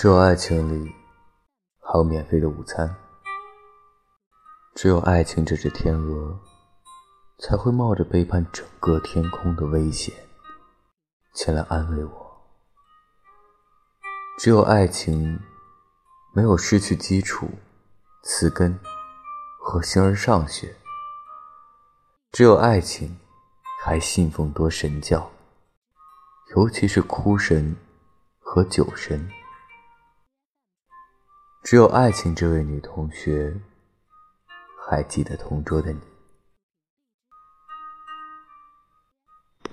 只有爱情里还有免费的午餐，只有爱情这只天鹅才会冒着背叛整个天空的危险前来安慰我。只有爱情没有失去基础、词根和形而上学，只有爱情还信奉多神教，尤其是哭神和酒神。只有爱情，这位女同学，还记得同桌的你。